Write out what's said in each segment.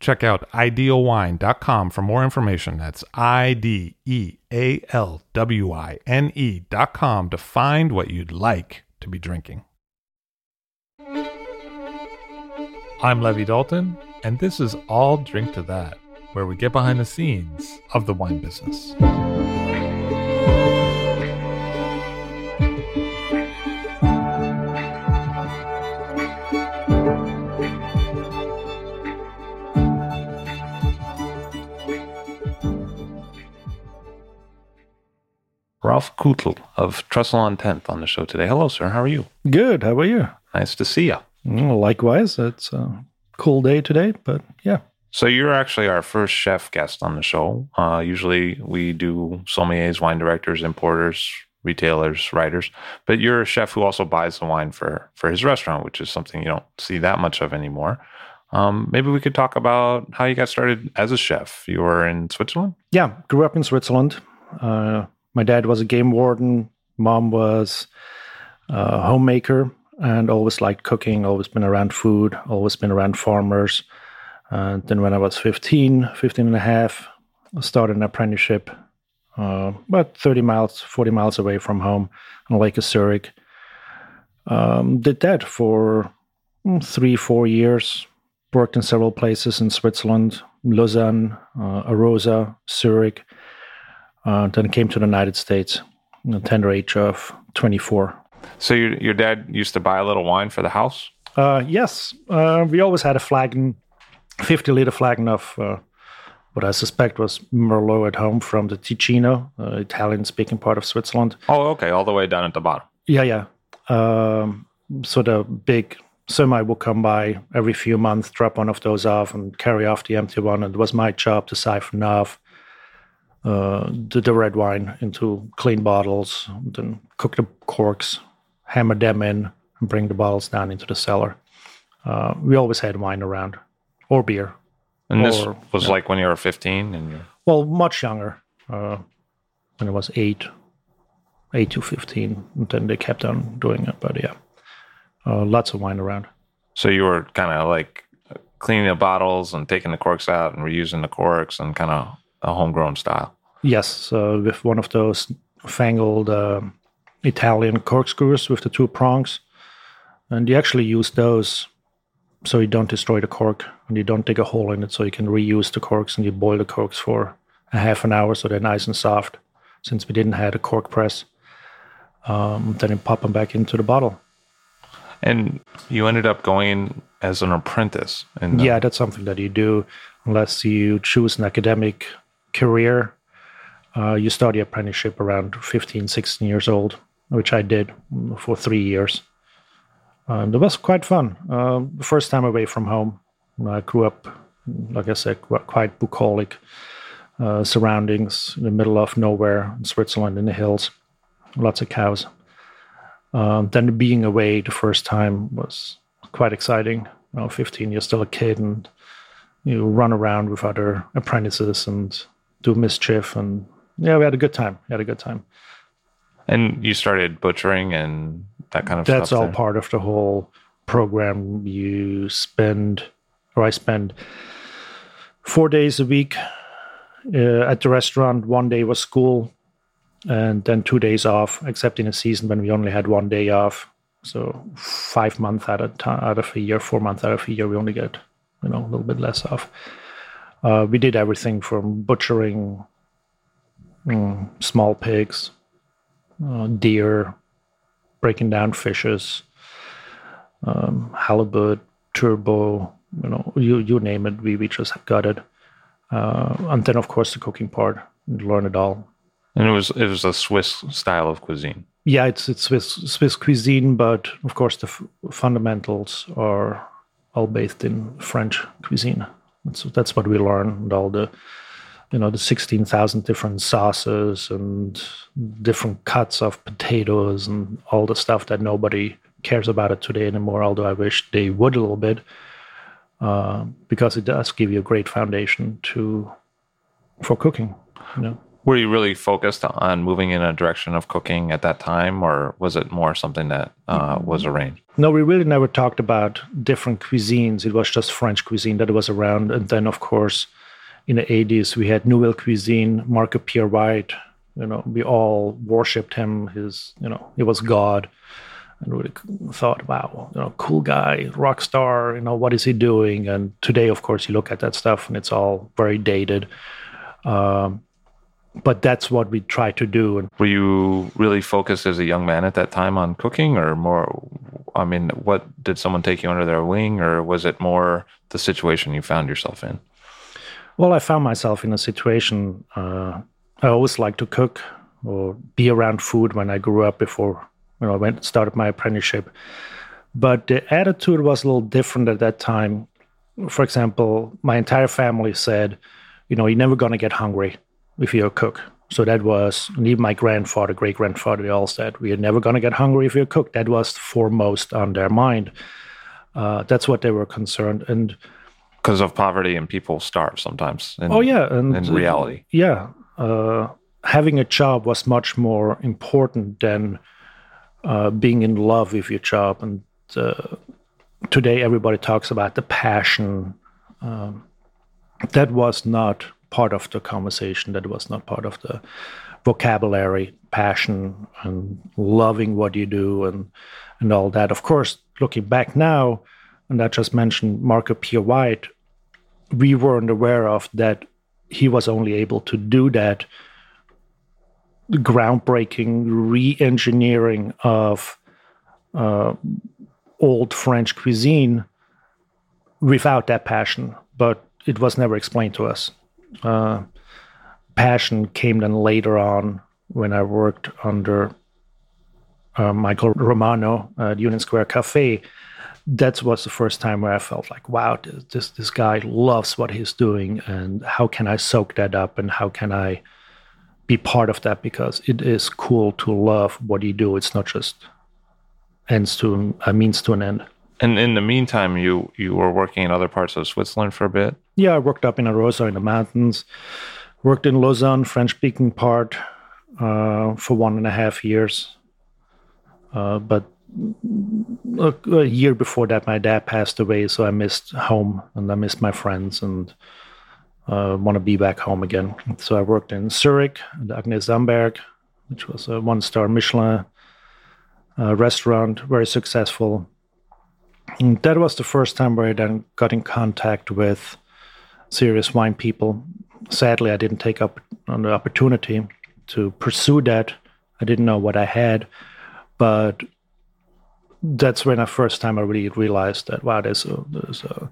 Check out idealwine.com for more information. That's I D E A L W I N E.com to find what you'd like to be drinking. I'm Levi Dalton, and this is I'll Drink to That, where we get behind the scenes of the wine business. Ralf Kuettel of Trestle on 10th on the show today. Hello, sir. How are you? Good. How are you? Nice to see you. Mm, likewise. It's a cool day today, but yeah. So you're actually our first chef guest on the show. Uh, usually we do sommeliers, wine directors, importers, retailers, writers, but you're a chef who also buys the wine for for his restaurant, which is something you don't see that much of anymore. Um, maybe we could talk about how you got started as a chef. You were in Switzerland. Yeah, grew up in Switzerland. Uh, my dad was a game warden. Mom was a homemaker and always liked cooking, always been around food, always been around farmers. And then when I was 15, 15 and a half, I started an apprenticeship uh, about 30 miles, 40 miles away from home on Lake Zurich. Um, did that for mm, three, four years. Worked in several places in Switzerland, Lausanne, uh, Arosa, Zurich. Uh, then came to the United States, the tender age of 24. So your your dad used to buy a little wine for the house? Uh, yes, uh, we always had a flagon, 50 liter flagon of uh, what I suspect was Merlot at home from the Ticino, uh, Italian speaking part of Switzerland. Oh, okay, all the way down at the bottom. Yeah, yeah. Um, so the big semi will come by every few months, drop one of those off, and carry off the empty one. And it was my job to siphon off uh, the, the red wine into clean bottles, then cook the corks, hammer them in, and bring the bottles down into the cellar. Uh, we always had wine around, or beer. And this was yeah. like when you were 15 and Well, much younger, uh, when I was eight, eight to fifteen. And then they kept on doing it, but yeah, uh, lots of wine around. so you were kind of like cleaning the bottles and taking the corks out and reusing the corks and kind of a homegrown style. Yes, uh, with one of those fangled uh, Italian corkscrews with the two prongs, and you actually use those so you don't destroy the cork and you don't dig a hole in it, so you can reuse the corks and you boil the corks for a half an hour so they're nice and soft. Since we didn't have a cork press, um, then you pop them back into the bottle. And you ended up going as an apprentice. And Yeah, that's something that you do unless you choose an academic career. Uh, you start your apprenticeship around 15, 16 years old, which I did for three years. It was quite fun. Um, the first time away from home. I grew up, like I said, quite bucolic uh, surroundings in the middle of nowhere in Switzerland in the hills. Lots of cows. Um, then being away the first time was quite exciting. You know, 15, you're still a kid and you run around with other apprentices and do mischief. And yeah, we had a good time. We had a good time. And you started butchering and that kind of That's all there. part of the whole program. You spend, or I spend, four days a week uh, at the restaurant. One day was school, and then two days off, except in a season when we only had one day off. So five months out of time, out of a year, four months out of a year, we only get you know a little bit less off. Uh, we did everything from butchering mm, small pigs, uh, deer, breaking down fishes, um, halibut, turbo, you know, you you name it, we we just got it. Uh, and then of course the cooking part, learn it all. And it was it was a Swiss style of cuisine. Yeah, it's it's Swiss Swiss cuisine, but of course the f- fundamentals are all based in French cuisine. That's that's what we learned. All the you know the sixteen thousand different sauces and different cuts of potatoes and all the stuff that nobody cares about it today anymore. Although I wish they would a little bit, uh, because it does give you a great foundation to for cooking. You know. Were you really focused on moving in a direction of cooking at that time, or was it more something that uh, was arranged? No, we really never talked about different cuisines. It was just French cuisine that was around. And then, of course, in the 80s, we had Nouvelle Cuisine, Marco Pierre White. You know, we all worshipped him. His, you know, he was God. And really thought, wow, you know, cool guy, rock star, you know, what is he doing? And today, of course, you look at that stuff and it's all very dated. Um, but that's what we try to do. And Were you really focused as a young man at that time on cooking, or more? I mean, what did someone take you under their wing, or was it more the situation you found yourself in? Well, I found myself in a situation. Uh, I always liked to cook or be around food when I grew up before you know I went started my apprenticeship. But the attitude was a little different at that time. For example, my entire family said, you know, you're never gonna get hungry if you're a cook. So that was, even my grandfather, great grandfather, they all said, we are never going to get hungry if you're a cook. That was foremost on their mind. Uh, that's what they were concerned. And because of poverty and people starve sometimes. In, oh, yeah. And in reality. Yeah. Uh, having a job was much more important than uh, being in love with your job. And uh, today, everybody talks about the passion. Um, that was not part of the conversation that was not part of the vocabulary passion and loving what you do and and all that of course looking back now and i just mentioned marco pierre white we weren't aware of that he was only able to do that groundbreaking re-engineering of uh, old french cuisine without that passion but it was never explained to us uh, passion came then later on when I worked under uh, Michael Romano at Union Square Cafe. That was the first time where I felt like, wow, this this guy loves what he's doing, and how can I soak that up, and how can I be part of that? Because it is cool to love what you do. It's not just ends to a means to an end. And in the meantime, you you were working in other parts of Switzerland for a bit. Yeah, I worked up in Arosa in the mountains. Worked in Lausanne, French-speaking part, uh, for one and a half years. Uh, but a, a, year before that, my dad passed away, so I missed home and I missed my friends and uh, want to be back home again. So I worked in Zurich at Agnes Amberg, which was a one-star Michelin uh, restaurant, very successful. And that was the first time where I then got in contact with serious wine people. Sadly, I didn't take up on the opportunity to pursue that. I didn't know what I had, but that's when I first time I really realized that wow, there's a, there's a,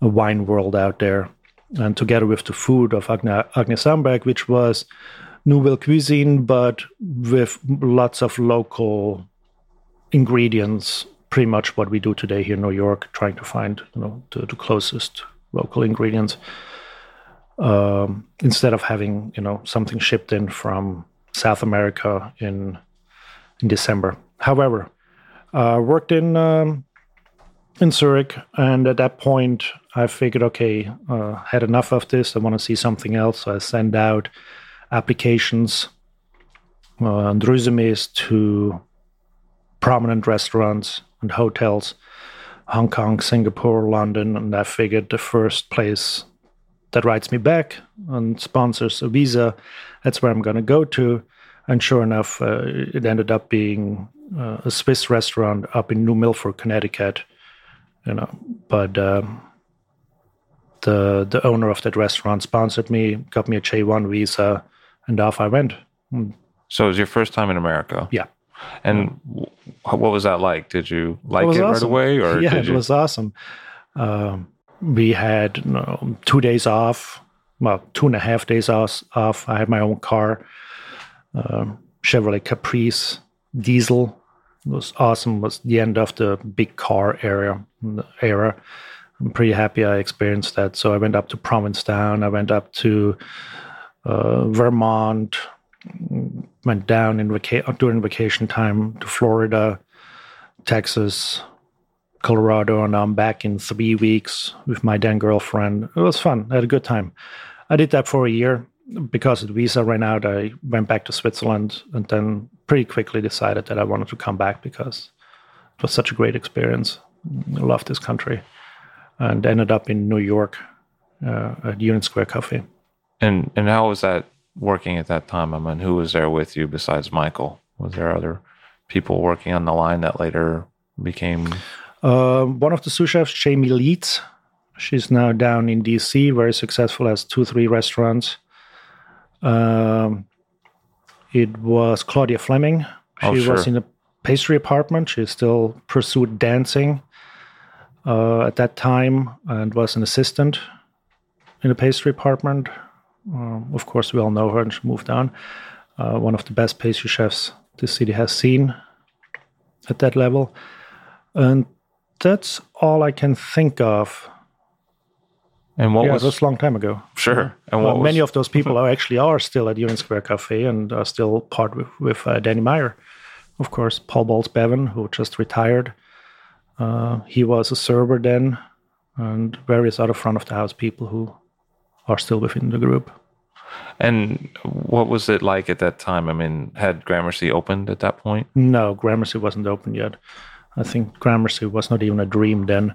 a wine world out there, and together with the food of Agne, Agnes Amberg, which was nouvelle cuisine, but with lots of local ingredients pretty much what we do today here in New York, trying to find you know the, the closest local ingredients um, instead of having you know something shipped in from South America in in December. However, uh, worked in um, in Zurich, and at that point, I figured, okay, uh, had enough of this. I want to see something else. So I send out applications uh, and resumes to prominent restaurants and hotels, Hong Kong, Singapore, London, and I figured the first place that writes me back and sponsors a visa, that's where I'm going to go to. And sure enough, uh, it ended up being uh, a Swiss restaurant up in New Milford, Connecticut. You know, but um, the the owner of that restaurant sponsored me, got me a J1 visa, and off I went. So it was your first time in America. Yeah. And what was that like? Did you like it, it right away, or yeah, it you... was awesome. Um, we had you know, two days off, well, two and a half days off. off. I had my own car, Chevrolet Caprice diesel. It was awesome. It was the end of the big car era. Era. I'm pretty happy I experienced that. So I went up to Provincetown. I went up to uh, Vermont. Went down in vaca- during vacation time to Florida, Texas, Colorado, and I'm back in three weeks with my then girlfriend. It was fun. I had a good time. I did that for a year because the visa ran out. I went back to Switzerland and then pretty quickly decided that I wanted to come back because it was such a great experience. I love this country, and ended up in New York uh, at Union Square Cafe. And and how was that working at that time? I mean, who was there with you besides Michael? Was there other people working on the line that later became uh, one of the sous chefs, Jamie Leeds. She's now down in DC, very successful, has two, three restaurants. Um, it was Claudia Fleming. She Oh, sure. was in the pastry apartment. She still pursued dancing uh, at that time and was an assistant in the pastry department. Um, of course, we all know her and she moved on. Uh, one of the best pastry chefs the city has seen at that level. And that's all I can think of. And what yeah, was it was a long time ago. sure and what Uh, was, many of those people are actually are still at Union Square Cafe and are still part with, with uh, Danny Meyer. Of course, Paul Bolles-Beaven, who just retired. Uh, he was a server then, and various other front of the house people who are still within the group. and what was it like at that time? I mean, had Gramercy opened at that point? No, Gramercy wasn't open yet. I think Gramercy was not even a dream then.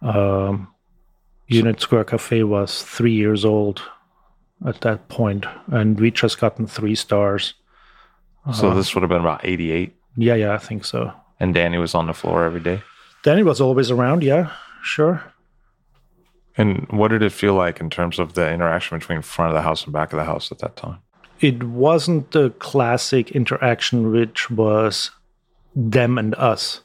Um, Union Square Cafe was three years old at that point, and we just gotten three stars. So uh, this would have been about 88 Yeah, yeah, I think so. and Danny was on the floor every day. Danny was always around, yeah, sure. And what did it feel like in terms of the interaction between front of the house and back of the house at that time? It wasn't the classic interaction which was them and us.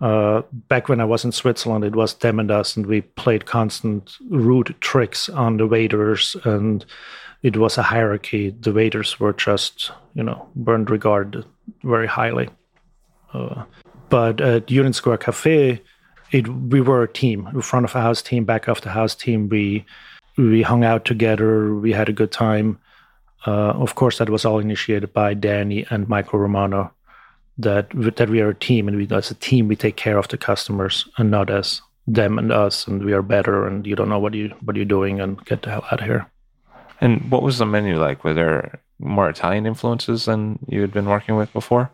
Uh, back when I was in Switzerland, it was them and us, and we played constant rude tricks on the waiters, and it was a hierarchy. The waiters were just, you know, weren't regarded very highly. Uh, but at Union Square Cafe, it we were a team, a front of the house team, back of the house team. We we hung out together. We had a good time. Uh, of course, that was all initiated by Danny and Michael Romano. That that we are a team, and we as a team we take care of the customers, and not as them and us, and we are better. And you don't know what you what you're doing, and get the hell out of here. And what was the menu like? Were there more Italian influences than you had been working with before?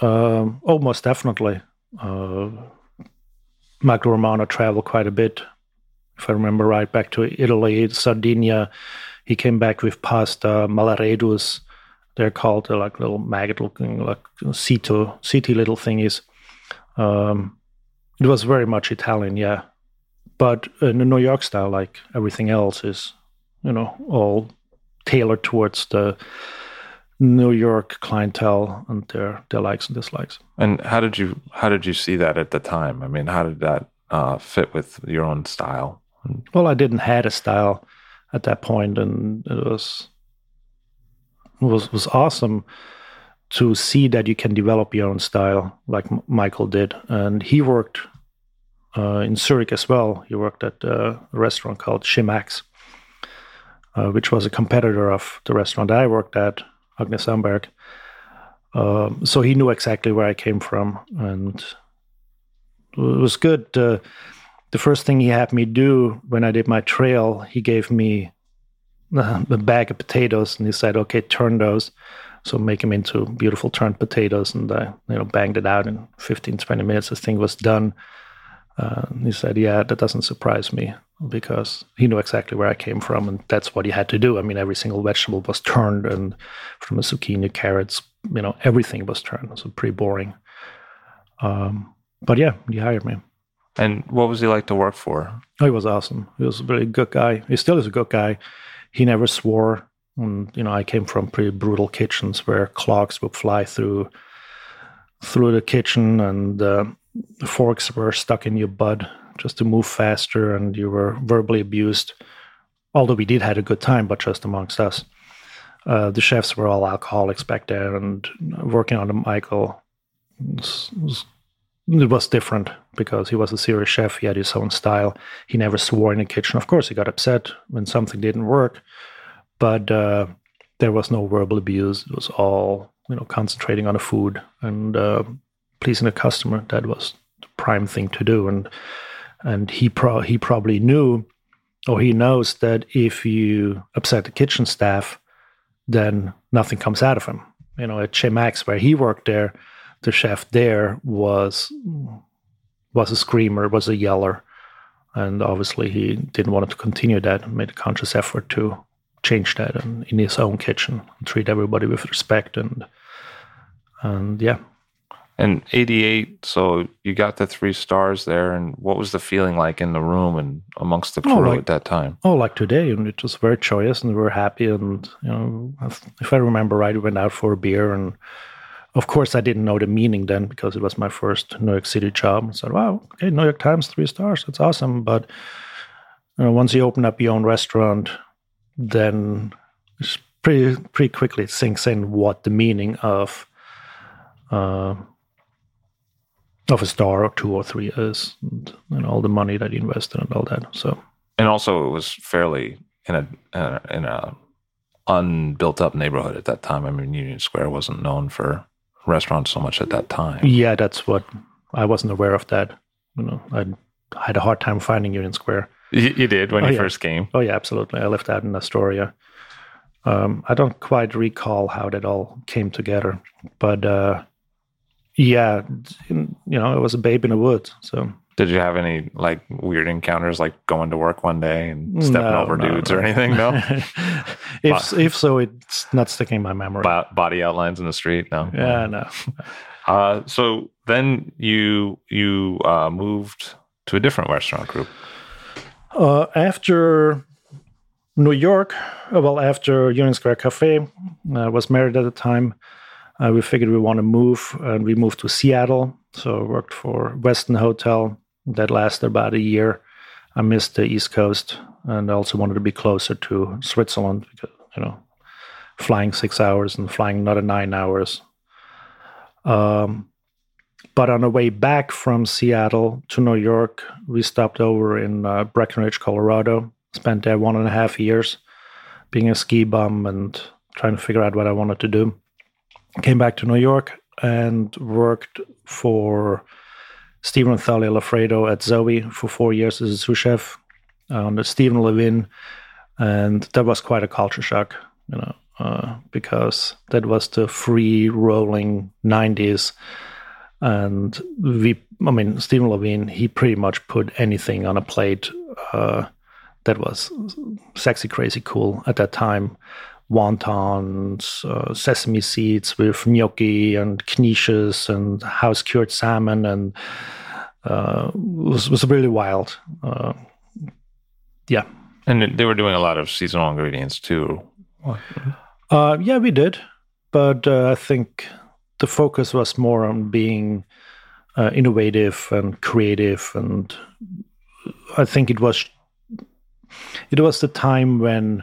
Um, oh, most definitely. Uh, Michael Romano traveled quite a bit, if I remember right, back to Italy, Sardinia. He came back with pasta, malloreddus. They're called uh, like little maggot looking, like cito, city little thingies. Um, it was very much Italian, yeah. But in the New York style, like everything else, is, you know, all tailored towards the New York clientele and their, their likes and dislikes. And how did you how did you see that at the time? I mean, how did that uh, fit with your own style? Well, I didn't had a style at that point, and it was was was awesome to see that you can develop your own style, like M- Michael did, and he worked uh, in Zurich as well. He worked at a restaurant called Chez Max, uh, which was a competitor of the restaurant I worked at, Agnes Amberg. Um, so he knew exactly where I came from, and it was good. Uh, the first thing he had me do when I did my trail, he gave me uh, a bag of potatoes and he said, "Okay, turn those." So make them into beautiful turned potatoes, and I, you know, banged it out in 15, 20 minutes. This thing was done. Uh, he said, "Yeah, that doesn't surprise me because he knew exactly where I came from, and that's what he had to do. I mean, every single vegetable was turned, and from the zucchini, carrots, you know, everything was turned. So pretty boring. Um, but yeah, he hired me. And what was he like to work for? Oh, he was awesome. He was a really good guy. He still is a good guy. He never swore. And you know, I came from pretty brutal kitchens where clogs would fly through through the kitchen, and uh, the forks were stuck in your butt just to move faster, and you were verbally abused. Although we did had a good time, but just amongst us. Uh, the chefs were all alcoholics back there, and working on the Michael was, was, it was different because he was a serious chef. He had his own style. He never swore in the kitchen. Of course, he got upset when something didn't work, but uh, there was no verbal abuse. It was all you know, concentrating on the food and uh, pleasing the customer. That was the prime thing to do, and and he pro- he probably knew, or he knows that if you upset the kitchen staff, then nothing comes out of him. You know, at Chez Max, where he worked there, the chef there was was a screamer, was a yeller, and obviously he didn't want to continue that and made a conscious effort to change that and in his own kitchen treat everybody with respect and and yeah. And 88 so you got the three stars there and what was the feeling like in the room and amongst the oh, crew oh, like, at that time? Oh like today and it was very joyous and we were happy and you know if i remember right we went out for a beer and of course i didn't know the meaning then because it was my first new york city job i said wow okay new york times three stars that's awesome but you know, once you open up your own restaurant then pretty pretty quickly it sinks in what the meaning of uh, of a star or two or three is, and, and all the money that you invested and all that. So, and also it was fairly in in a in a unbuilt up neighborhood at that time. I mean, Union Square wasn't known for restaurants so much at that time. Yeah, that's what I wasn't aware of that. You know, I had a hard time finding Union Square. You, you did when oh, you yeah. first came. Oh yeah, absolutely. I lived out in Astoria. Um, I don't quite recall how that all came together, but uh, yeah, you know, it was a babe in the woods. So, did you have any like weird encounters, like going to work one day and stepping no, over no, dudes no. or anything? No. if if so, it's not sticking in my memory. Body outlines in the street? No. Yeah, no. uh, so then you you uh, moved to a different restaurant group. Uh, after New York, uh, well, after Union Square Cafe, I uh, was married at the time. Uh, we figured we want to move, and we moved to Seattle. So I worked for Westin Hotel. That lasted about a year. I missed the East Coast, and I also wanted to be closer to Switzerland because you know, flying six hours and flying another nine hours. Um, but on the way back from Seattle to New York, we stopped over in uh, Breckenridge, Colorado. Spent there one and a half years being a ski bum and trying to figure out what I wanted to do. Came back to New York and worked for Stephen Thalia Loffredo at Zoe for four years as a sous chef under Stephen Levine. And that was quite a culture shock, you know, uh, because that was the free rolling 90s and we i mean stephen levine he pretty much put anything on a plate uh, that was sexy crazy cool at that time wontons uh, sesame seeds with gnocchi and knishes and house cured salmon and uh, was was really wild. Uh, yeah. And they were doing a lot of seasonal ingredients too. Uh, yeah we did. But uh, i think the focus was more on being uh, innovative and creative, and I think it was it was the time when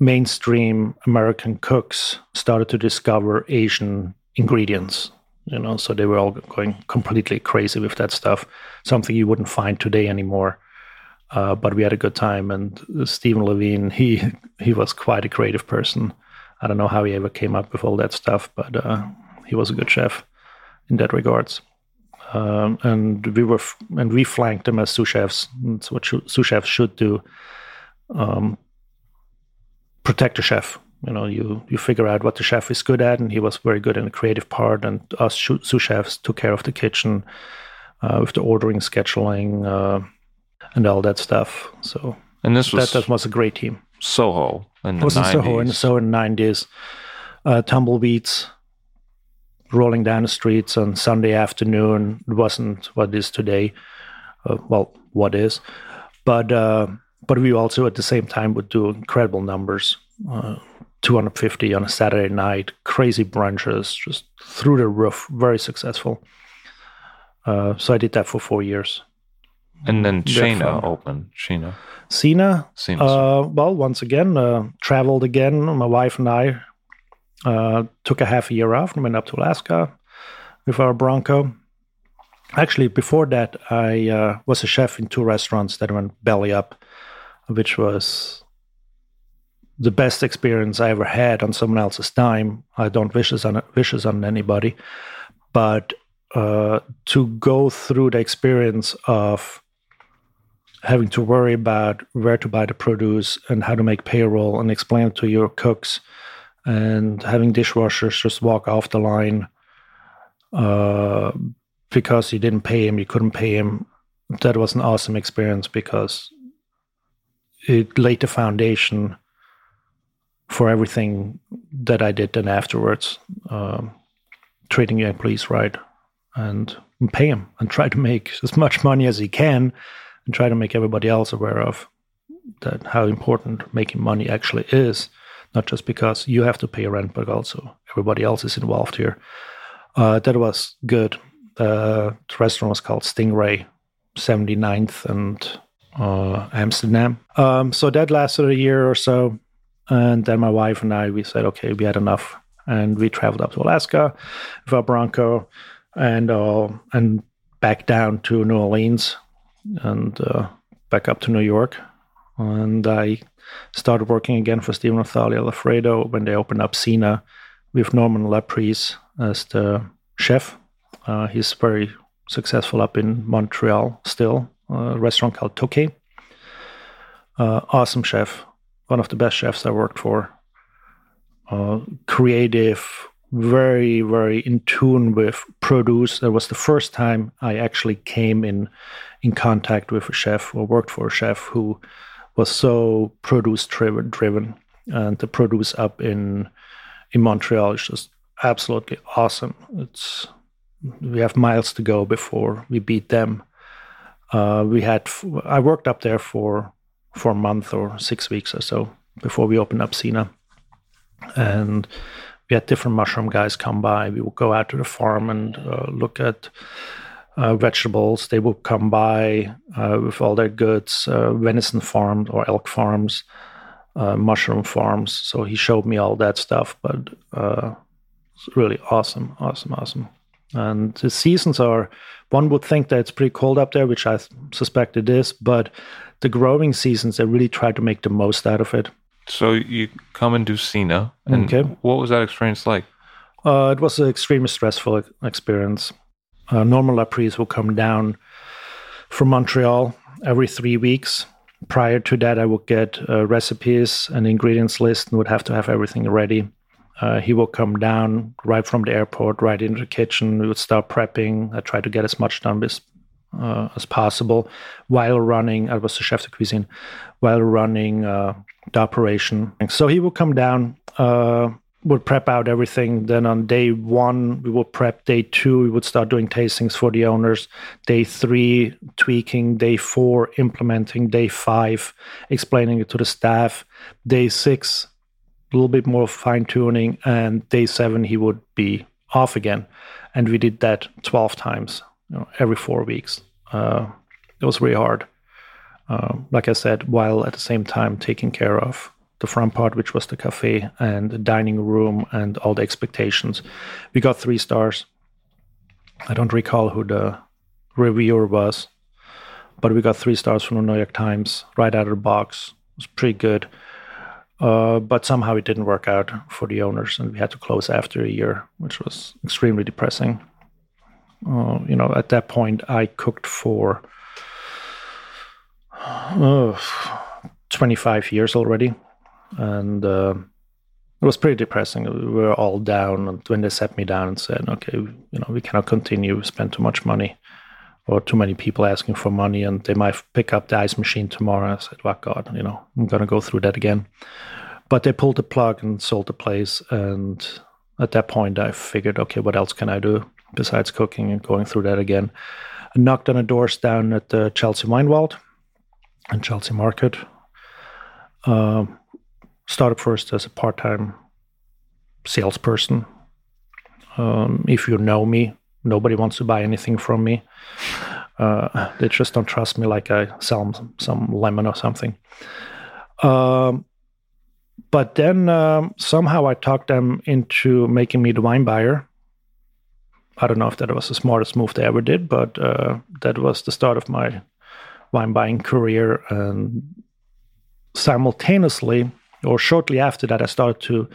mainstream American cooks started to discover Asian ingredients. You know, so they were all going completely crazy with that stuff. Something you wouldn't find today anymore. Uh, but we had a good time, and Stephen Levine, he he was quite a creative person. I don't know how he ever came up with all that stuff, but uh, he was a good chef in that regards. Um, and we were f- and we flanked him as sous chefs. That's what sh- sous chefs should do. Um, protect the chef. You know, you you figure out what the chef is good at, and he was very good in the creative part. And us sous chefs took care of the kitchen uh, with the ordering, scheduling, uh, and all that stuff. So and this was that, that was a great team. Soho in the was 90s. in Soho in Soho in the nineties. Uh, tumbleweeds rolling down the streets on Sunday afternoon. It wasn't what is today. Uh, well, what is, but uh, but we also at the same time would do incredible numbers. Uh, 250 on a Saturday night, crazy brunches, just through the roof, very successful. Uh, so I did that for four years. And then fun. opened. Sheena. Cena, uh, well, once again, uh, traveled again. My wife and I uh, took a half a year off and went up to Alaska with our Bronco. Actually, before that, I uh, was a chef in two restaurants that went belly up, which was the best experience I ever had on someone else's time. I don't wish this on wishes on anybody, but uh, to go through the experience of having to worry about where to buy the produce and how to make payroll and explain it to your cooks and having dishwashers just walk off the line uh, because you didn't pay him, you couldn't pay him. That was an awesome experience because it laid the foundation for everything that I did then afterwards. Um, treating your employees right and pay them and try to make as much money as you can and try to make everybody else aware of that how important making money actually is not just because you have to pay rent but also everybody else is involved here uh, that was good uh, the restaurant was called stingray 79th and uh, amsterdam um, so that lasted a year or so and then my wife and i we said okay we had enough and we traveled up to alaska with our bronco and uh, and back down to new orleans and uh, back up to New York. And I started working again for Stephen Othalia Loffredo when they opened up Cena with Norman Laprise as the chef. Uh, he's very successful up in Montreal still, a restaurant called Toqué. Uh, awesome chef, one of the best chefs I worked for. Uh, creative, very, very in tune with produce. That was the first time I actually came in in contact with a chef or worked for a chef who was so produce driven driven and the produce up in in Montreal is just absolutely awesome. It's we have miles to go before we beat them. Uh, we had I worked up there for for a month or six weeks or so before we opened up Cena, and we had different mushroom guys come by. We would go out to the farm and uh, look at uh, vegetables. They would come by uh, with all their goods, uh, venison farms or elk farms, uh, mushroom farms. So he showed me all that stuff, but it's really awesome, awesome, awesome. And the seasons are, one would think that it's pretty cold up there, which I suspect it is, but the growing seasons, they really try to make the most out of it. So you come and do Cena. And Okay. what was that experience like? Uh, it was an extremely stressful experience. Uh, Norman Laprise will come down from Montreal every three weeks. Prior to that, I would get uh, recipes and ingredients list and would have to have everything ready. Uh, he will come down right from the airport, right into the kitchen. We would start prepping. I try to get as much done as, uh, as possible while running. I was the chef de cuisine while running uh, the operation. So he would come down, uh, would prep out everything. Then on day one, we would prep. Day two, we would start doing tastings for the owners. Day three, tweaking. Day four, implementing. Day five, explaining it to the staff. Day six, little bit more fine tuning. And day seven, he would be off again. And we did that 12 times, you know, every four weeks. Uh, it was really hard. Uh, like I said, while at the same time taking care of the front part, which was the cafe and the dining room and all the expectations. We got three stars. I don't recall who the reviewer was, but we got three stars from the New York Times right out of the box. It was pretty good. Uh, but somehow it didn't work out for the owners, and we had to close after a year, which was extremely depressing. Uh, you know, at that point, I cooked for uh, 25 years already, and uh, it was pretty depressing. We were all down, and when they sat me down and said, "Okay, you know, we cannot continue. We spend too much money." Or too many people asking for money, and they might pick up the ice machine tomorrow. I said, "Oh God, you know, I'm gonna go through that again." But they pulled the plug and sold the place, and at that point, I figured, okay, what else can I do besides cooking and going through that again? I knocked on the doors down at the Chelsea Vault in Chelsea Market. Um, started first as a part-time salesperson. Um, if you know me, nobody wants to buy anything from me. Uh, they just don't trust me like I sell them some, lemon or something. Um, but then um, somehow I talked them into making me the wine buyer. I don't know if that was the smartest move they ever did, but uh, that was the start of my wine buying career. And simultaneously, or shortly after that, I started to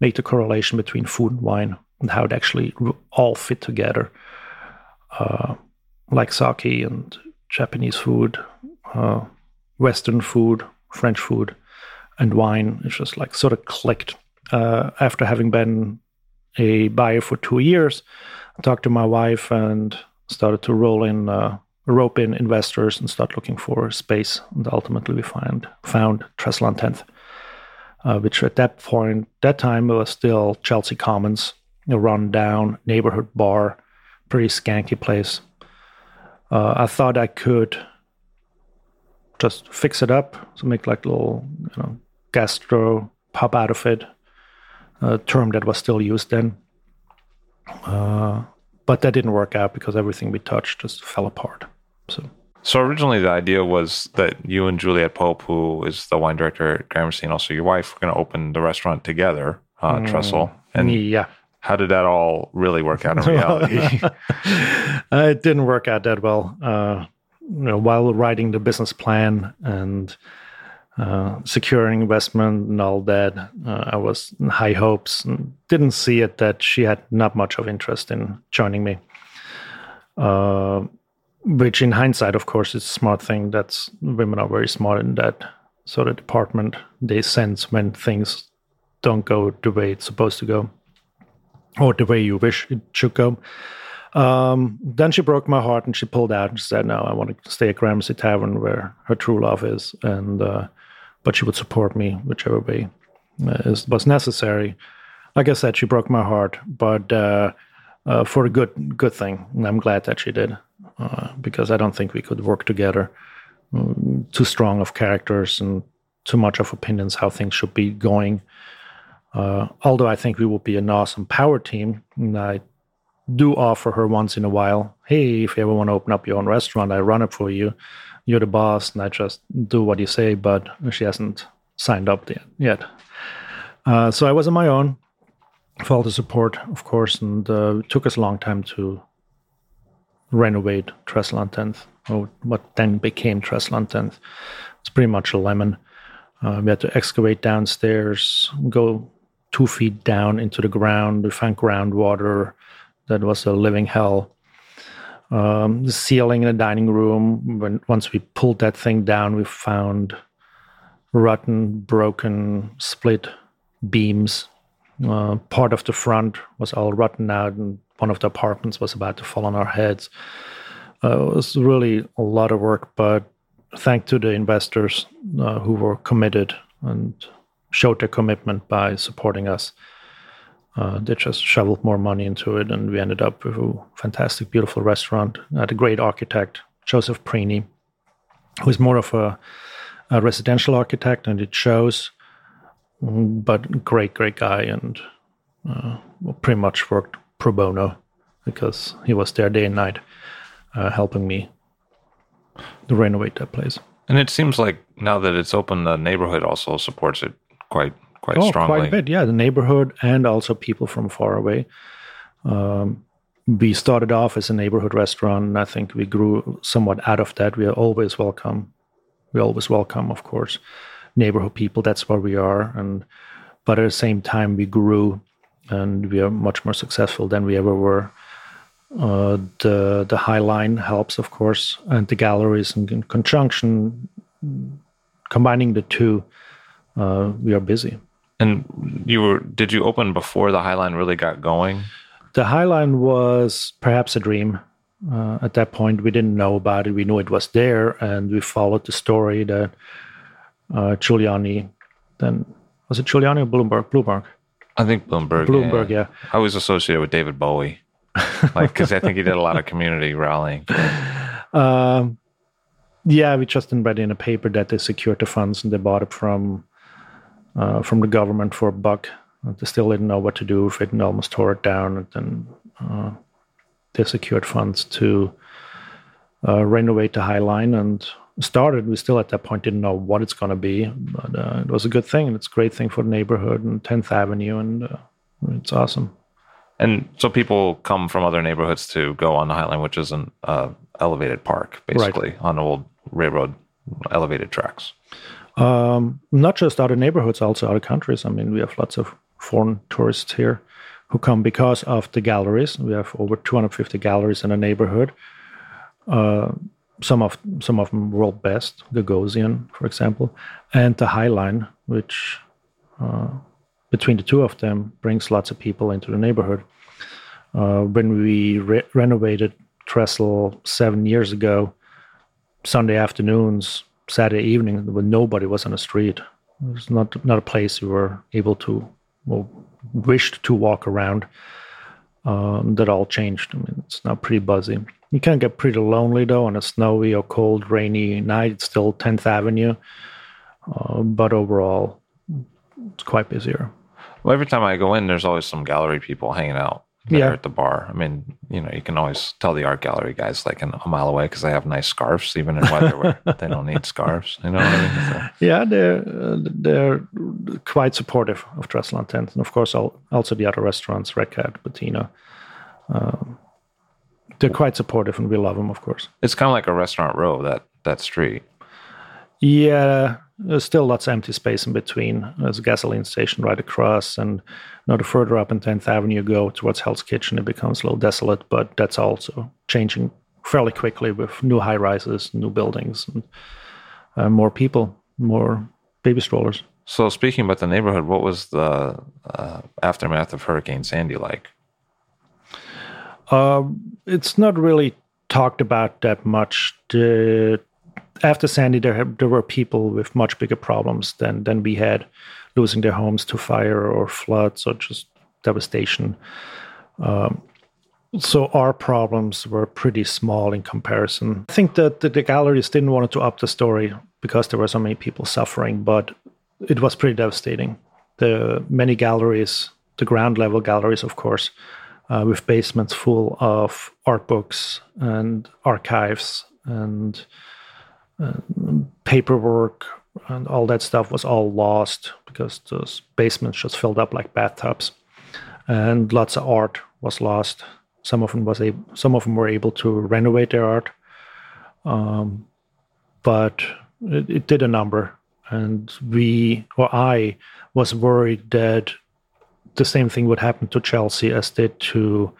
make the correlation between food and wine and how it actually all fit together, uh, like sake and Japanese food, uh, Western food, French food, and wine. It just like sort of clicked. Uh, after having been a buyer for two years, I talked to my wife and started to roll in, uh, rope in investors and start looking for space. And ultimately, we find found Trestle on 10th uh, which at that point, that time, was still Chelsea Commons, a run-down neighborhood bar, pretty skanky place. Uh, I thought I could just fix it up, so make like a little, you know, gastro pub out of it, a term that was still used then. Uh, but that didn't work out because everything we touched just fell apart. So so originally, the idea was that you and Juliette Pope, who is the wine director at Gramercy, and also your wife, were going to open the restaurant together, uh, mm, Trestle. And yeah, how did that all really work out in reality? uh, it didn't work out that well. Uh, you know, while writing the business plan and uh, securing investment and all that, uh, I was in high hopes and didn't see it that she had not much of interest in joining me. Uh, which in hindsight of course is a smart thing that's women are very smart in that sort of department they sense when things don't go the way it's supposed to go or the way you wish it should go um, then she broke my heart and she pulled out and said no i want to stay at gramercy tavern where her true love is and uh, but she would support me whichever way uh, is, was necessary like i said she broke my heart but uh, uh for a good good thing and i'm glad that she did uh, because I don't think we could work together. Um, too strong of characters and too much of opinions how things should be going. Uh, although I think we will be an awesome power team, and I do offer her once in a while, hey, if you ever want to open up your own restaurant, I run it for you. You're the boss, and I just do what you say. But she hasn't signed up yet. Uh, so I was on my own for all the support, of course, and uh, it took us a long time to renovate Trestle 10th, or what then became Trestle 10th. It's pretty much a lemon. Uh, we had to excavate downstairs, go two feet down into the ground. We found groundwater. That was a living hell. Um, the ceiling in the dining room, when once we pulled that thing down, we found rotten, broken, split beams. Uh, part of the front was all rotten out and one of the apartments was about to fall on our heads. Uh, it was really a lot of work, but thanks to the investors uh, who were committed and showed their commitment by supporting us. Uh, they just shoveled more money into it, and we ended up with a fantastic, beautiful restaurant. Had a great architect, Joseph Prini, who is more of a, a residential architect, and it shows. But great, great guy, and uh, pretty much worked pro bono because he was there day and night uh, helping me to renovate that place. And it seems like now that it's open, the neighborhood also supports it quite quite oh, strongly. Quite a bit, yeah. The neighborhood and also people from far away. Um, we started off as a neighborhood restaurant, and I think we grew somewhat out of that. We are always welcome. We always welcome, of course, neighborhood people. That's where we are, and but at the same time, we grew and we are much more successful than we ever were. Uh, the the High Line helps, of course, and the galleries in, in conjunction, combining the two, uh, we are busy. And you were did you open before the High Line really got going? The High Line was perhaps a dream. Uh, at that point, we didn't know about it. We knew it was there, and we followed the story that uh, Giuliani, then was it Giuliani or Bloomberg? Bloomberg I think Bloomberg. Bloomberg, yeah. yeah. I was associated with David Bowie, like because I think he did a lot of community rallying. Um, yeah, we just didn't read in a paper that they secured the funds and they bought it from uh, from the government for a buck. They still didn't know what to do with it and almost tore it down. And then uh, they secured funds to uh, renovate the High Line and started. We still at that point didn't know what it's going to be, but uh, it was a good thing and it's a great thing for the neighborhood and 10th Avenue, and uh, it's awesome. And so people come from other neighborhoods to go on the High Line, which is an uh, elevated park, basically on old railroad elevated tracks. Um, not just other neighborhoods, also other countries. I mean, we have lots of foreign tourists here who come because of the galleries. We have over 250 galleries in a neighborhood. Uh, some of some of them world best, Gagosian, for example, and the High Line, which uh, between the two of them brings lots of people into the neighborhood. Uh, when we re- renovated Trestle seven years ago, Sunday afternoons, Saturday evening, when nobody was on the street, it was not not a place you were able to well, wished to walk around. Um, that all changed. I mean, it's now pretty buzzy. You can get pretty lonely though on a snowy or cold, rainy night. It's still 10th Avenue, uh, but overall, it's quite busier. Well, every time I go in, there's always some gallery people hanging out Yeah. at the bar. I mean, you know, you can always tell the art gallery guys like an, a mile away because they have nice scarves, even in weather where they don't need scarves. You know what I mean? So- Yeah, they're uh, they're quite supportive of on 10th, and of course, also the other restaurants, Red Cat, Bottino. Um, they're quite supportive, and we love them, of course. it's kind of like a restaurant row that that street. Yeah, there's still lots of empty space in between. There's a gasoline station right across, and you know, the further up in 10th Avenue you go towards Hell's Kitchen, it becomes a little desolate, but that's also changing fairly quickly with new high rises, new buildings, and uh, more people, more baby strollers. So speaking about the neighborhood, what was the uh, aftermath of Hurricane Sandy like? Um, it's not really talked about that much. The, after Sandy, there there were people with much bigger problems than than we had, losing their homes to fire or floods or just devastation. Um, so our problems were pretty small in comparison. I think that the, the galleries didn't want to up the story because there were so many people suffering, but it was pretty devastating. The many galleries, the ground level galleries, of course, uh, with basements full of art books and archives and paperwork and all that stuff was all lost because those basements just filled up like bathtubs. And lots of art was lost. Some of them was able, some of them were able to renovate their art. Um, but it, it did a number. And we or i was worried that the same thing would happen to Chelsea as did to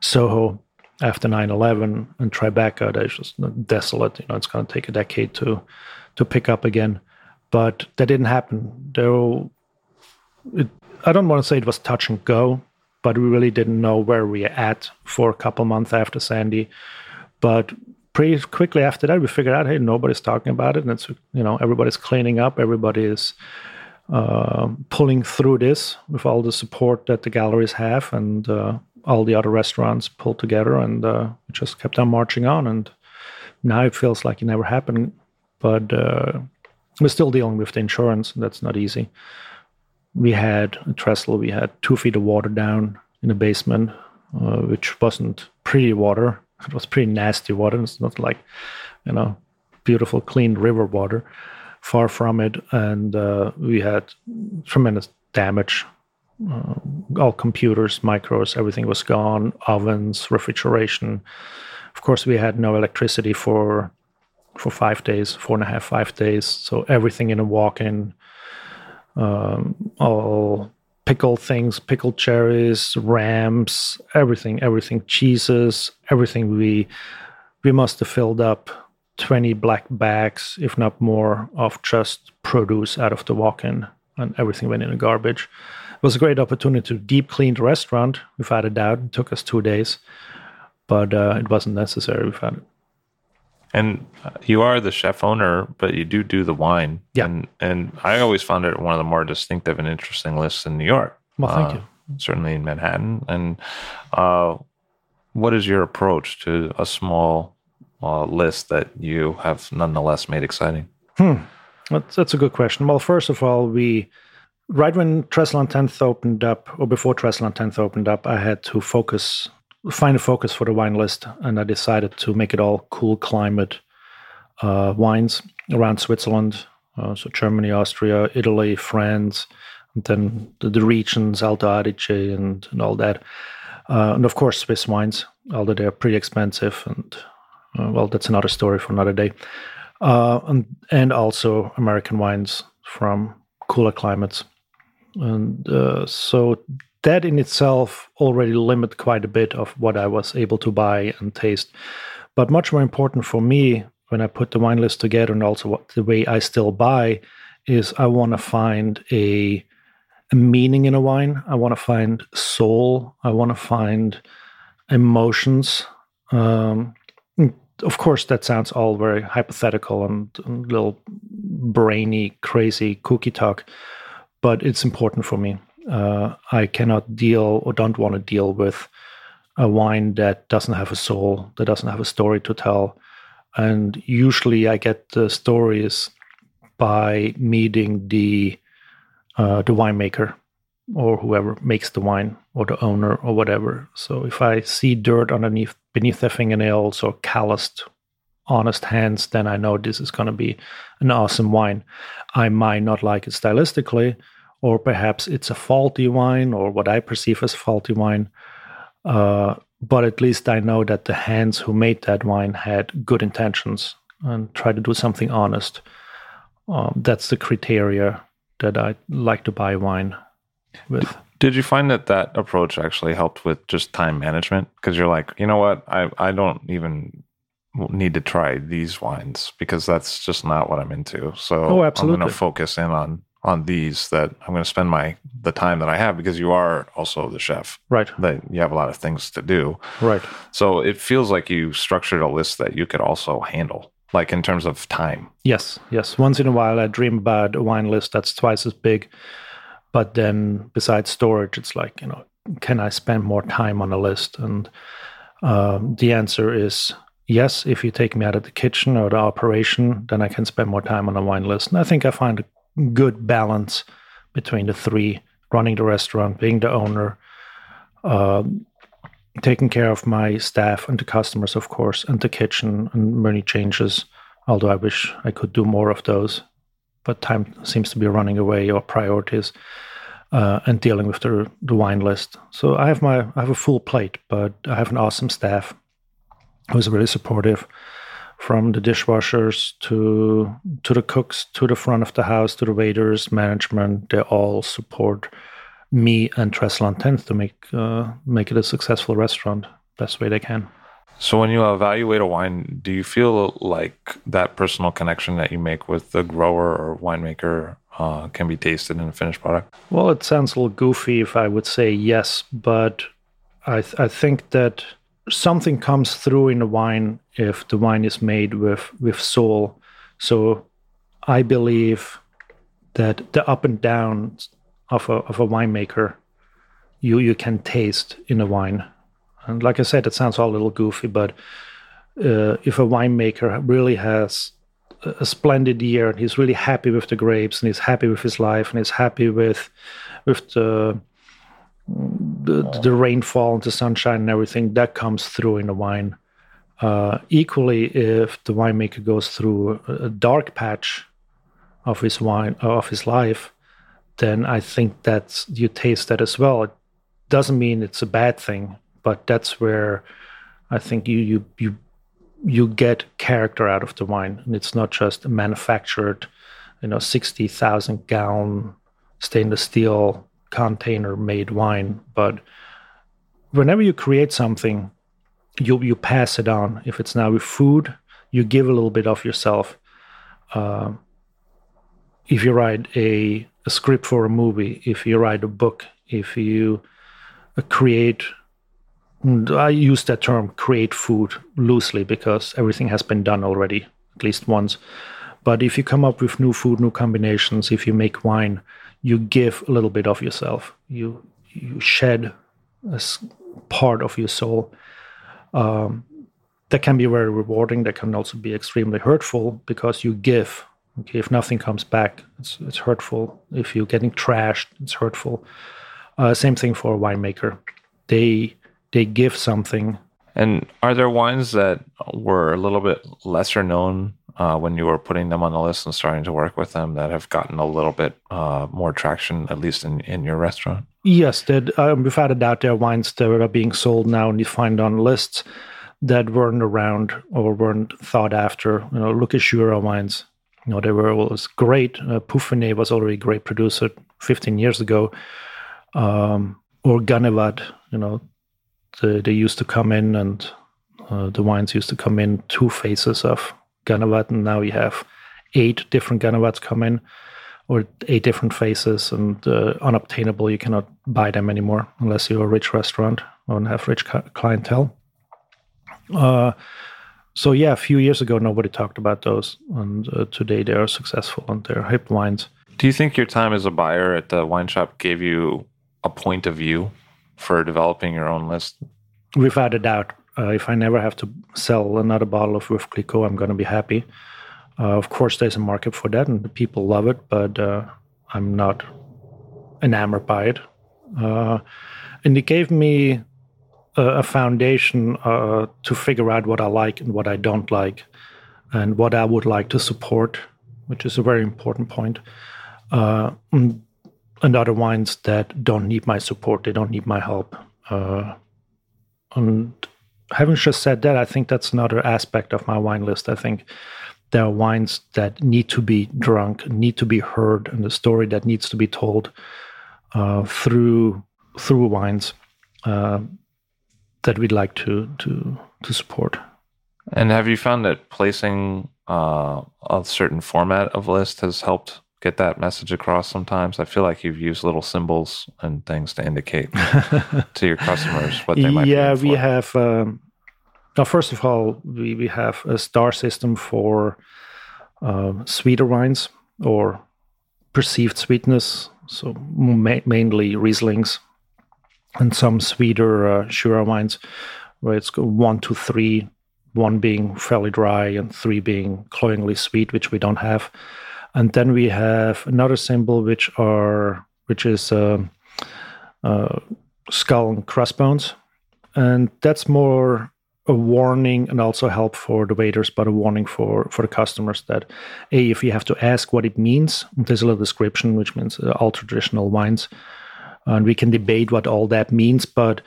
Soho after 9/11 and Tribeca. That's just desolate. You know, it's going to take a decade to to pick up again, but that didn't happen. Though, it, I don't want to say it was touch and go, but we really didn't know where we were at for a couple months after Sandy. But pretty quickly after that, we figured out, hey, nobody's talking about it, and it's you know everybody's cleaning up, everybody is uh, pulling through this with all the support that the galleries have and uh, all the other restaurants pulled together and uh, we just kept on marching on. And now it feels like it never happened but uh, we're still dealing with the insurance. That's not easy. We had at trestle. We had two feet of water down in the basement uh, which wasn't pretty water. It was pretty nasty water. It's not like you know beautiful clean river water. Far from it, and uh, we had tremendous damage. Uh, all computers, micros, everything was gone. Ovens, refrigeration. Of course, we had no electricity for for five days, four and a half, five days. So everything in a walk-in, um, all pickled things, pickled cherries, rams, everything, everything, cheeses, everything. We we must have filled up 20 black bags, if not more, of just produce out of the walk in, and everything went in the garbage. It was a great opportunity to deep clean the restaurant, without a doubt. It took us two days, but uh, it wasn't necessary without it. And uh, you are the chef owner, but you do do the wine. Yeah. And, and I always found it one of the more distinctive and interesting lists in New York. Well, thank Uh, you. Certainly in Manhattan. And uh, what is your approach to a small uh, list that you have nonetheless made exciting? That's, that's a good question. Well, first of all, we right when Trestle on 10th opened up, or before Trestle on 10th opened up, I had to focus find a focus for the wine list, and I decided to make it all cool climate uh, wines around Switzerland, uh, so Germany, Austria, Italy, France, and then the, the regions Alto Adige and, and all that, uh, and of course Swiss wines, although they're pretty expensive, and uh, well, that's another story for another day, uh, and and also American wines from cooler climates, and uh, so that in itself already limit quite a bit of what I was able to buy and taste. But much more important for me when I put the wine list together and also what the way I still buy is I want to find a, a meaning in a wine. I want to find soul. I want to find emotions. Um, of course, that sounds all very hypothetical and, and little brainy, crazy cookie talk, but it's important for me. Uh, I cannot deal or don't want to deal with a wine that doesn't have a soul, that doesn't have a story to tell. And usually I get the stories by meeting the uh, the winemaker or whoever makes the wine or the owner or whatever. So if I see dirt underneath beneath their fingernails or calloused honest hands, then I know this is going to be an awesome wine. I might not like it stylistically, or perhaps it's a faulty wine or what I perceive as faulty wine. Uh, but at least I know that the hands who made that wine had good intentions and tried to do something honest. Um, that's the criteria that I like to buy wine with. Did you find that that approach actually helped with just time management? Because you're like, you know what, I I don't even need to try these wines because that's just not what I'm into. So oh, absolutely. I'm going to focus in on on these that I'm going to spend my the time that I have because you are also the chef. Right. That you have a lot of things to do. Right. So it feels like you structured a list that you could also handle like in terms of time. Yes, yes. Once in a while I dream about a wine list that's twice as big. But then besides storage it's like, you know, can I spend more time on a list and um, the answer is yes, if you take me out of the kitchen or the operation, then I can spend more time on the wine list. And I think I find a good balance between the three running the restaurant, being the owner, uh, taking care of my staff and the customers, of course, and the kitchen and many changes. Although I wish I could do more of those, but time seems to be running away or priorities. Uh, and dealing with the the wine list. So I have my I have a full plate, but I have an awesome staff who's really supportive from the dishwashers to to the cooks to the front of the house to the waiters management. They all support me and Trestle 10th to make uh, make it a successful restaurant best way they can. So when you evaluate a wine do you feel like that personal connection that you make with the grower or winemaker uh, can be tasted in a finished product? Well it sounds a little goofy if i would say yes but i th- i think that something comes through in the wine if the wine is made with with soul. So I believe that the up and downs of a of a winemaker you you can taste in a wine. And like I said, it sounds all a little goofy, but uh, if a winemaker really has a splendid year and he's really happy with the grapes and he's happy with his life and he's happy with with the the, the rainfall and the sunshine and everything that comes through in the wine. Uh, equally, if the winemaker goes through a dark patch of his wine of his life, then I think that you taste that as well. It doesn't mean it's a bad thing, but that's where I think you you you you get character out of the wine, and it's not just manufactured, you know, sixty thousand gallon stainless steel container made wine, but whenever you create something, you you pass it on. If it's now with food, you give a little bit of yourself. Uh, if you write a, a, script for a movie, if you write a book, if you uh, create, I use that term create food loosely because everything has been done already at least once. But if you come up with new food, new combinations, if you make wine, you give a little bit of yourself. You you shed a part of your soul. Um, that can be very rewarding. That can also be extremely hurtful because you give. Okay, if nothing comes back, it's it's hurtful. If you're getting trashed, it's hurtful. Uh, same thing for a winemaker. They they give something. And are there wines that were a little bit lesser known uh, when you were putting them on the list and starting to work with them that have gotten a little bit uh, more traction, at least in, in your restaurant? Yes, that um, without a doubt, there are wines that are being sold now and you find on lists that weren't around or weren't thought after. You know, look at Jura wines. You know, they were always great. Uh, was already a great producer 15 years ago. Um, or Ganevat, you know, the, they used to come in and uh, the wines used to come in two phases of Ganevat, and now you have eight different Ganevats come in or eight different faces and uh, unobtainable. You cannot buy them anymore unless you're a rich restaurant or have rich clientele. Uh, so yeah, a few years ago, nobody talked about those, and uh, today they are successful and they're hip wines. Do you think your time as a buyer at the wine shop gave you a point of view for developing your own list? Without a doubt. Uh, if I never have to sell another bottle of Veuve Clicquot, I'm going to be happy. Uh, of course, there's a market for that, and the people love it, but uh, I'm not enamored by it. Uh, and it gave me a, a foundation uh, to figure out what I like and what I don't like, and what I would like to support, which is a very important point. Uh, and other wines that don't need my support, they don't need my help. and having just said that, I think that's another aspect of my wine list. I think there are wines that need to be drunk, need to be heard, and the story that needs to be told uh, through through wines uh, that we'd like to to to support. And have you found that placing uh, a certain format of list has helped get that message across? Sometimes I feel like you've used little symbols and things to indicate to your customers what they might. Yeah, we have. Um, now, first of all, we, we have a star system for uh, sweeter wines or perceived sweetness, so ma- mainly Rieslings and some sweeter uh, Jura wines, where it's one to three, one being fairly dry and three being cloyingly sweet, which we don't have. And then we have another symbol, which are which is uh, uh, skull and crossbones, and that's more a warning and also help for the waiters, but a warning for for the customers that a if you have to ask what it means, there's a little description which means uh, all traditional wines, and we can debate what all that means. But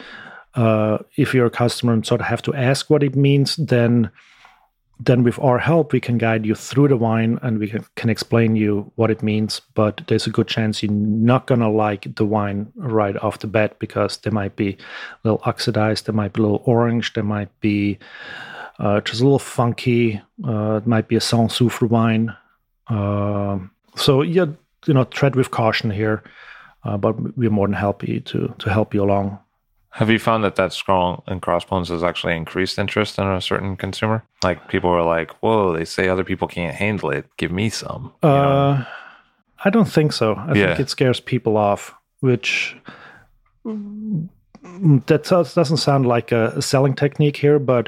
uh, if you're a customer and sort of have to ask what it means, then then with our help we can guide you through the wine and we can, explain you what it means. But there's a good chance you're not going to like the wine right off the bat because they might be a little oxidized they might be a little orange they might be uh, just a little funky uh, it might be a sans soufre wine. Uh, so yeah you know tread with caution here uh, but we're more than happy to to help you along have you found that that skull and crossbones has actually increased interest in a certain consumer? Like people are like, "Whoa, they say other people can't handle it. Give me some." Uh, I don't think so. I yeah. think it scares people off, which that doesn't sound like a selling technique here, but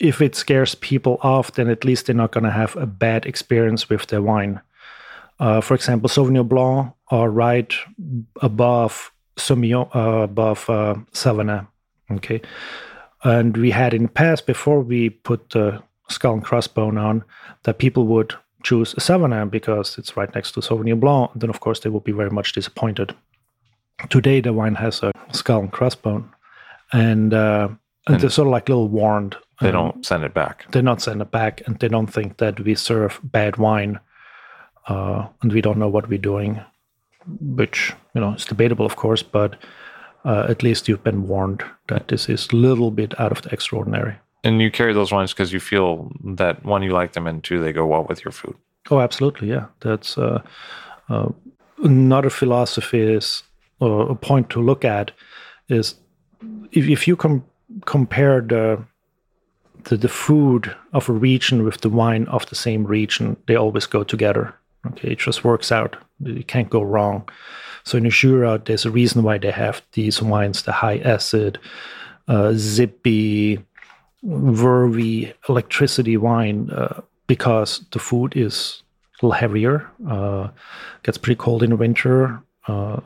if it scares people off, then at least they're not going to have a bad experience with their wine. Uh, for example, Sauvignon Blanc are right above Semillon uh, above uh, Savagnin. Okay. And we had in the past, before we put the skull and crossbone on, that people would choose a Savagnin because it's right next to Sauvignon Blanc. And then, of course, they would be very much disappointed. Today, the wine has a skull and crossbone. And, uh, and, they're sort of like a little warned. They don't send it back. They don't send it back, and they don't think that we serve bad wine, uh, and we don't know what we're doing which you know is debatable, of course, but uh, at least you've been warned that this is a little bit out of the extraordinary. And you carry those wines because you feel that one, you like them, and two, they go well with your food. Oh, absolutely, yeah. That's uh, uh, another philosophy is or a point to look at is if, if you com- compare the, the the food of a region with the wine of the same region, they always go together. Okay, it just works out. You can't go wrong. So in Jura, there's a reason why they have these wines, the high acid, uh, zippy, vervy, electricity wine, uh, because the food is a little heavier, uh, gets pretty cold in the winter. Uh,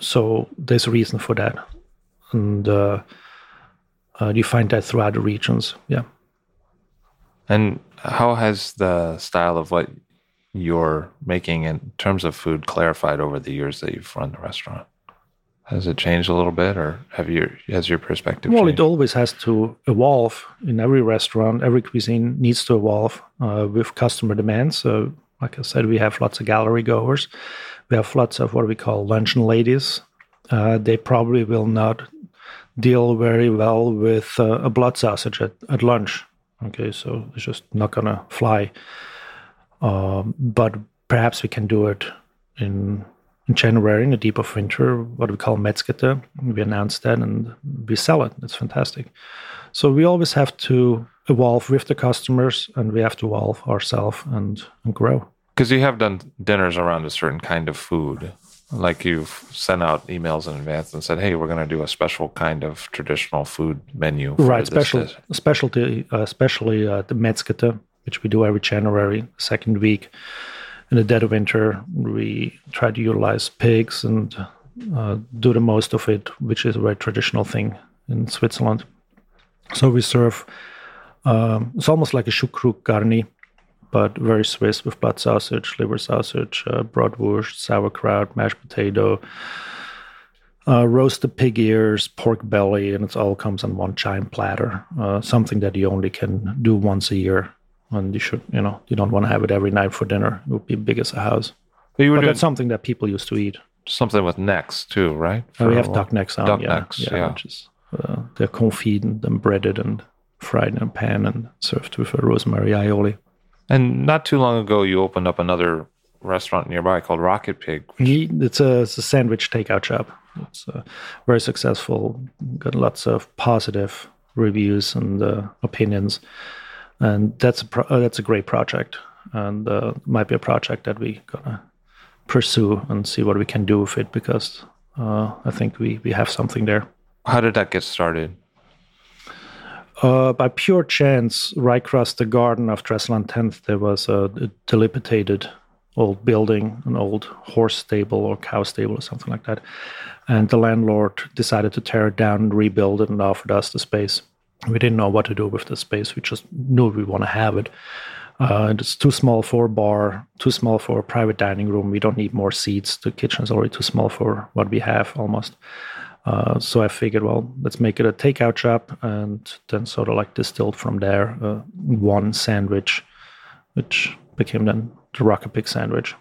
so there's a reason for that. And uh, uh, you find that throughout the regions. Yeah. And how has the style of what you're making in terms of food clarified over the years that you've run the restaurant? Has it changed a little bit, or have your has your perspective? Well, changed? it always has to evolve. In every restaurant, every cuisine needs to evolve uh, with customer demands. So, like I said, we have lots of gallery goers. We have lots of what we call luncheon ladies. Uh, they probably will not deal very well with uh, a blood sausage at, at lunch. Okay, so it's just not gonna fly. Um, but perhaps we can do it in, in January in the deep of winter, what we call Metzgete. We announce that and we sell it. It's fantastic. So we always have to evolve with the customers and we have to evolve ourselves and, and grow. Because you have done dinners around a certain kind of food. Like you've sent out emails in advance and said, "Hey, we're going to do a special kind of traditional food menu." for right, special, dish." specialty, uh, especially uh, the Metzgete, which we do every January, second week. In the dead of winter, we try to utilize pigs and uh, do the most of it, which is a very traditional thing in Switzerland. So we serve. Um, it's almost like a choucroute garni, but very Swiss with blood sausage, liver sausage, uh, bratwurst, sauerkraut, mashed potato, uh, roasted pig ears, pork belly, and it all comes on one giant platter. Uh, something that you only can do once a year, and you should, you know, you don't want to have it every night for dinner. It would be big as a house. But you were But that's something that people used to eat. something with necks too, right? Uh, we For- have duck necks on, duck yeah, necks, yeah. which is uh, they're confit and then breaded and fried in a pan and served with a rosemary aioli. And not too long ago, you opened up another restaurant nearby called Rocket Pig. It's a, it's a sandwich takeout shop. It's uh, very successful. Got lots of positive reviews and uh, opinions, and that's a pro- uh, that's a great project. And uh, might be a project that we gonna pursue and see what we can do with it because uh, I think we we have something there. How did that get started? Uh, by pure chance, right across the garden of Trestle on 10th, there was a, a dilapidated old building, an old horse stable or cow stable or something like that. And the landlord decided to tear it down and rebuild it and offered us the space. We didn't know what to do with the space. We just knew we want to have it. Uh, and it's too small for a bar, too small for a private dining room. We don't need more seats. The kitchen is already too small for what we have almost. Uh, so I figured, well, let's make it a takeout shop, and then sort of like distilled from there uh, one sandwich, which became then the Rocket Pig sandwich.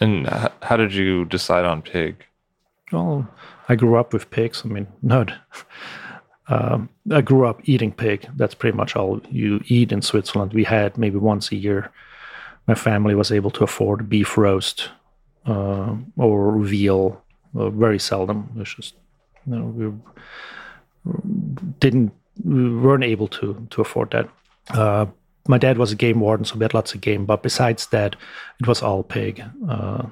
And h- how did you decide on pig? Well, I grew up with pigs. I mean, no, um, I grew up eating pig. That's pretty much all you eat in Switzerland. We had maybe once a year. My family was able to afford beef roast uh, or veal. Uh, very seldom. It's just you know we didn't we weren't able to to afford that. Uh, my dad was a game warden, so we had lots of game. But besides that, it was all pig. Uh,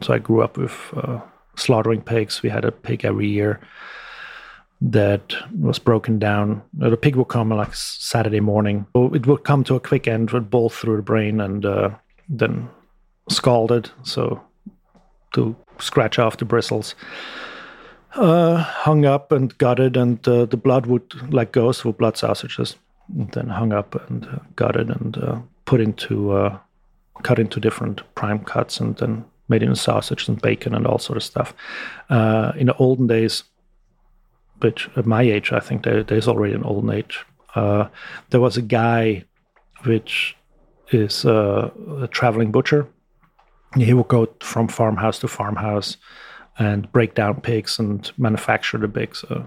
so I grew up with uh, slaughtering pigs. We had a pig every year that was broken down. Uh, The pig would come like Saturday morning. It would come to a quick end, would bolt through the brain, and uh, then scalded. So to scratch off the bristles. Uh, hung up and gutted, and uh, the blood would like go through blood sausages. And then hung up and uh, gutted and uh, put into uh, cut into different prime cuts and then made into sausage and bacon and all sort of stuff. In the olden days, which at my age, I think there, there's already an olden age. Uh, there was a guy which is uh, a traveling butcher. He would go from farmhouse to farmhouse and break down pigs and manufacture the pigs. Uh,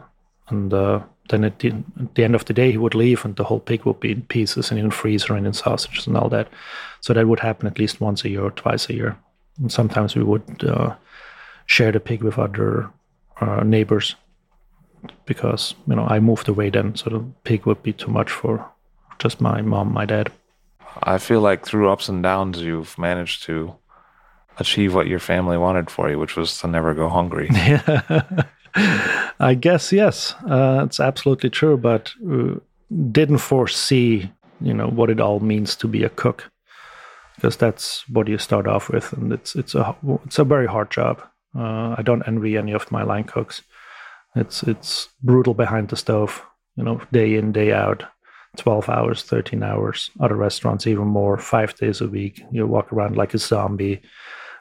and uh, then at the, at the end of the day, he would leave, and the whole pig would be in pieces and in freezer and in sausages and all that. So that would happen at least once a year or twice a year. And sometimes we would uh, share the pig with other neighbors because you know I moved away then, so the pig would be too much for just my mom, my dad. I feel like through ups and downs, you've managed to achieve what your family wanted for you, which was to never go hungry. I guess yes, uh, it's absolutely true, but uh, didn't foresee you know what it all means to be a cook because that's what you start off with, and it's it's a it's a very hard job. Uh, I don't envy any of my line cooks. It's it's brutal behind the stove. you know, day in, day out, 12 hours, 13 hours. Other restaurants, even more, five days a week. You walk around like a zombie.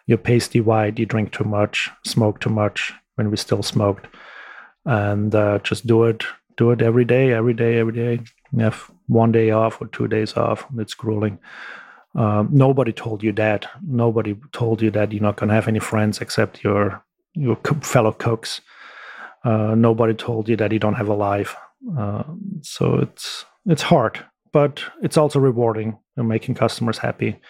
You're pasty white, you drink too much, smoke too much when we still smoked. And uh, just do it, do it every day, every day, every day. Have one day off or two days off. It's grueling. Um, nobody told you that. Nobody told you that you're not going to have any friends except your your fellow cooks. Uh, nobody told you that you don't have a life. Uh, so it's it's hard, but it's also rewarding and making customers happy.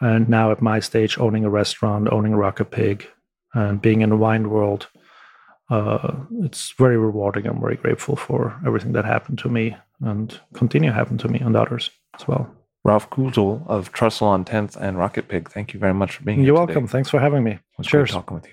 And now at my stage, owning a restaurant, owning Rocket Pig, and being in the wine world, uh, it's very rewarding. I'm very grateful for everything that happened to me and continue to happen to me and others as well. Ralf Kuettel of Trestle on 10th and Rocket Pig, thank you very much for being here. You're welcome. Thanks for having me. Cheers. talking with you.